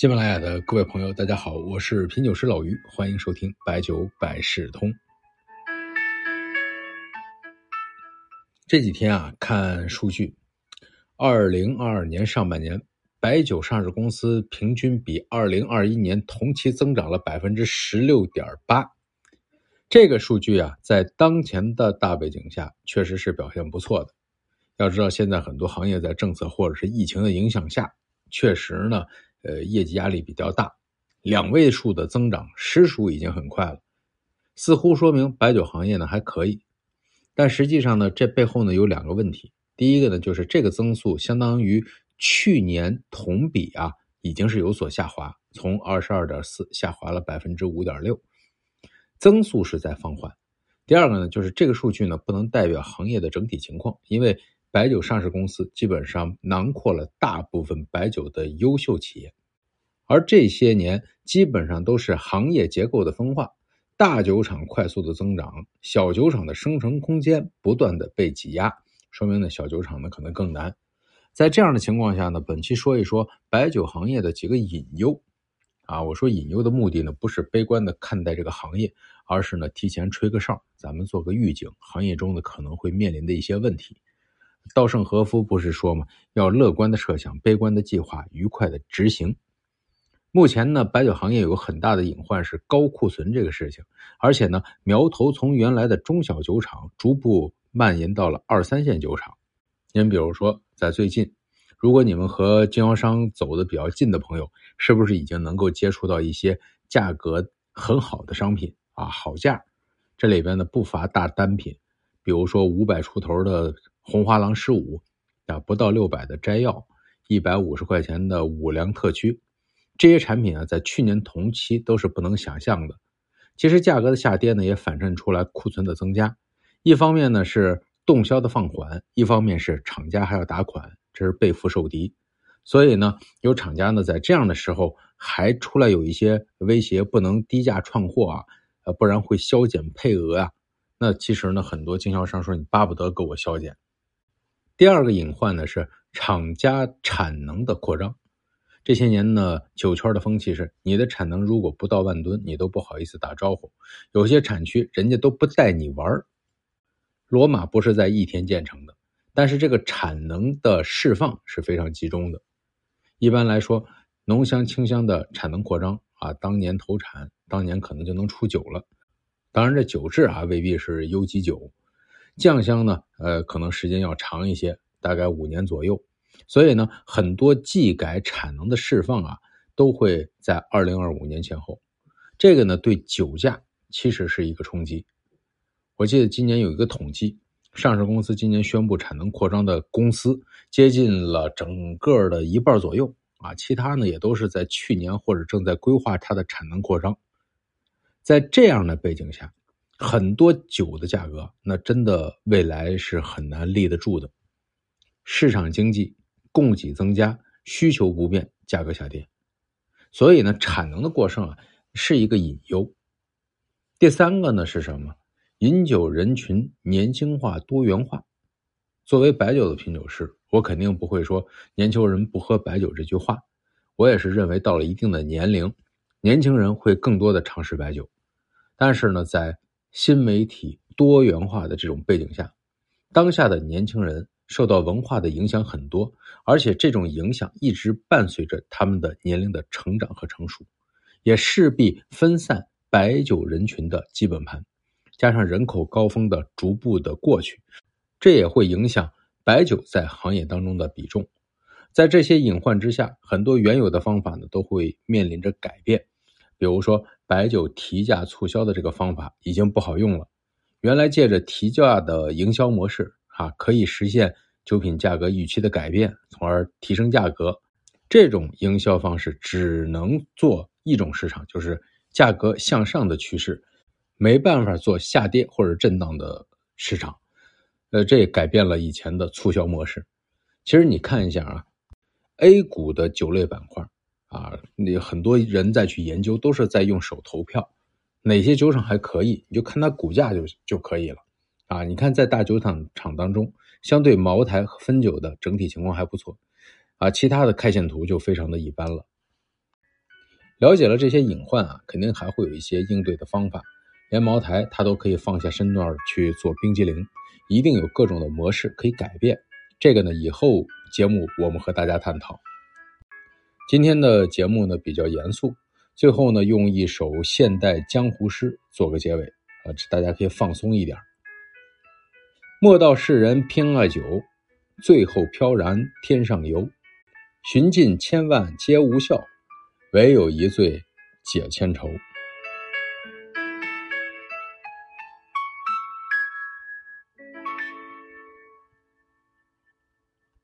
喜马拉雅的各位朋友，大家好，我是品酒师老于，欢迎收听白酒百事通。这几天啊，看数据，二零二二年上半年，白酒上市公司平均比二零二一年同期增长了百分之十六点八。这个数据啊，在当前的大背景下，确实是表现不错的。要知道，现在很多行业在政策或者是疫情的影响下，确实呢。呃，业绩压力比较大，两位数的增长实属已经很快了，似乎说明白酒行业呢还可以，但实际上呢，这背后呢有两个问题。第一个呢，就是这个增速相当于去年同比啊，已经是有所下滑，从二十二点四下滑了百分之五点六，增速是在放缓。第二个呢，就是这个数据呢不能代表行业的整体情况，因为。白酒上市公司基本上囊括了大部分白酒的优秀企业，而这些年基本上都是行业结构的分化，大酒厂快速的增长，小酒厂的生存空间不断的被挤压，说明呢小酒厂呢可能更难。在这样的情况下呢，本期说一说白酒行业的几个隐忧。啊，我说隐忧的目的呢，不是悲观的看待这个行业，而是呢提前吹个哨，咱们做个预警，行业中呢可能会面临的一些问题。稻盛和夫不是说吗？要乐观的设想，悲观的计划，愉快的执行。目前呢，白酒行业有个很大的隐患是高库存这个事情，而且呢，苗头从原来的中小酒厂逐步蔓延到了二三线酒厂。您比如说，在最近，如果你们和经销商走的比较近的朋友，是不是已经能够接触到一些价格很好的商品啊？好价，这里边呢不乏大单品，比如说五百出头的。红花郎十五啊，不到六百的摘要，一百五十块钱的五粮特曲，这些产品啊，在去年同期都是不能想象的。其实价格的下跌呢，也反衬出来库存的增加。一方面呢是动销的放缓，一方面是厂家还要打款，这是背负受敌。所以呢，有厂家呢在这样的时候还出来有一些威胁，不能低价创货啊，呃，不然会削减配额啊。那其实呢，很多经销商说你巴不得给我削减。第二个隐患呢是厂家产能的扩张。这些年呢，酒圈的风气是，你的产能如果不到万吨，你都不好意思打招呼。有些产区人家都不带你玩罗马不是在一天建成的，但是这个产能的释放是非常集中的。一般来说，浓香、清香的产能扩张啊，当年投产，当年可能就能出酒了。当然，这酒质啊未必是优级酒。酱香呢，呃，可能时间要长一些，大概五年左右。所以呢，很多技改产能的释放啊，都会在二零二五年前后。这个呢，对酒价其实是一个冲击。我记得今年有一个统计，上市公司今年宣布产能扩张的公司接近了整个的一半左右啊，其他呢也都是在去年或者正在规划它的产能扩张。在这样的背景下。很多酒的价格，那真的未来是很难立得住的。市场经济供给增加，需求不变，价格下跌。所以呢，产能的过剩啊，是一个隐忧。第三个呢是什么？饮酒人群年轻化、多元化。作为白酒的品酒师，我肯定不会说年轻人不喝白酒这句话。我也是认为，到了一定的年龄，年轻人会更多的尝试白酒。但是呢，在新媒体多元化的这种背景下，当下的年轻人受到文化的影响很多，而且这种影响一直伴随着他们的年龄的成长和成熟，也势必分散白酒人群的基本盘，加上人口高峰的逐步的过去，这也会影响白酒在行业当中的比重。在这些隐患之下，很多原有的方法呢都会面临着改变。比如说，白酒提价促销的这个方法已经不好用了。原来借着提价的营销模式，啊，可以实现酒品价格预期的改变，从而提升价格。这种营销方式只能做一种市场，就是价格向上的趋势，没办法做下跌或者震荡的市场。呃，这也改变了以前的促销模式。其实你看一下啊，A 股的酒类板块。啊，你很多人在去研究，都是在用手投票，哪些酒厂还可以，你就看它股价就就可以了。啊，你看在大酒厂厂当中，相对茅台和汾酒的整体情况还不错，啊，其他的 K 线图就非常的一般了。了解了这些隐患啊，肯定还会有一些应对的方法。连茅台它都可以放下身段去做冰激凌，一定有各种的模式可以改变。这个呢，以后节目我们和大家探讨。今天的节目呢比较严肃，最后呢用一首现代江湖诗做个结尾啊，大家可以放松一点。莫道世人偏爱酒，醉后飘然天上游。寻尽千万皆无效，唯有一醉解千愁。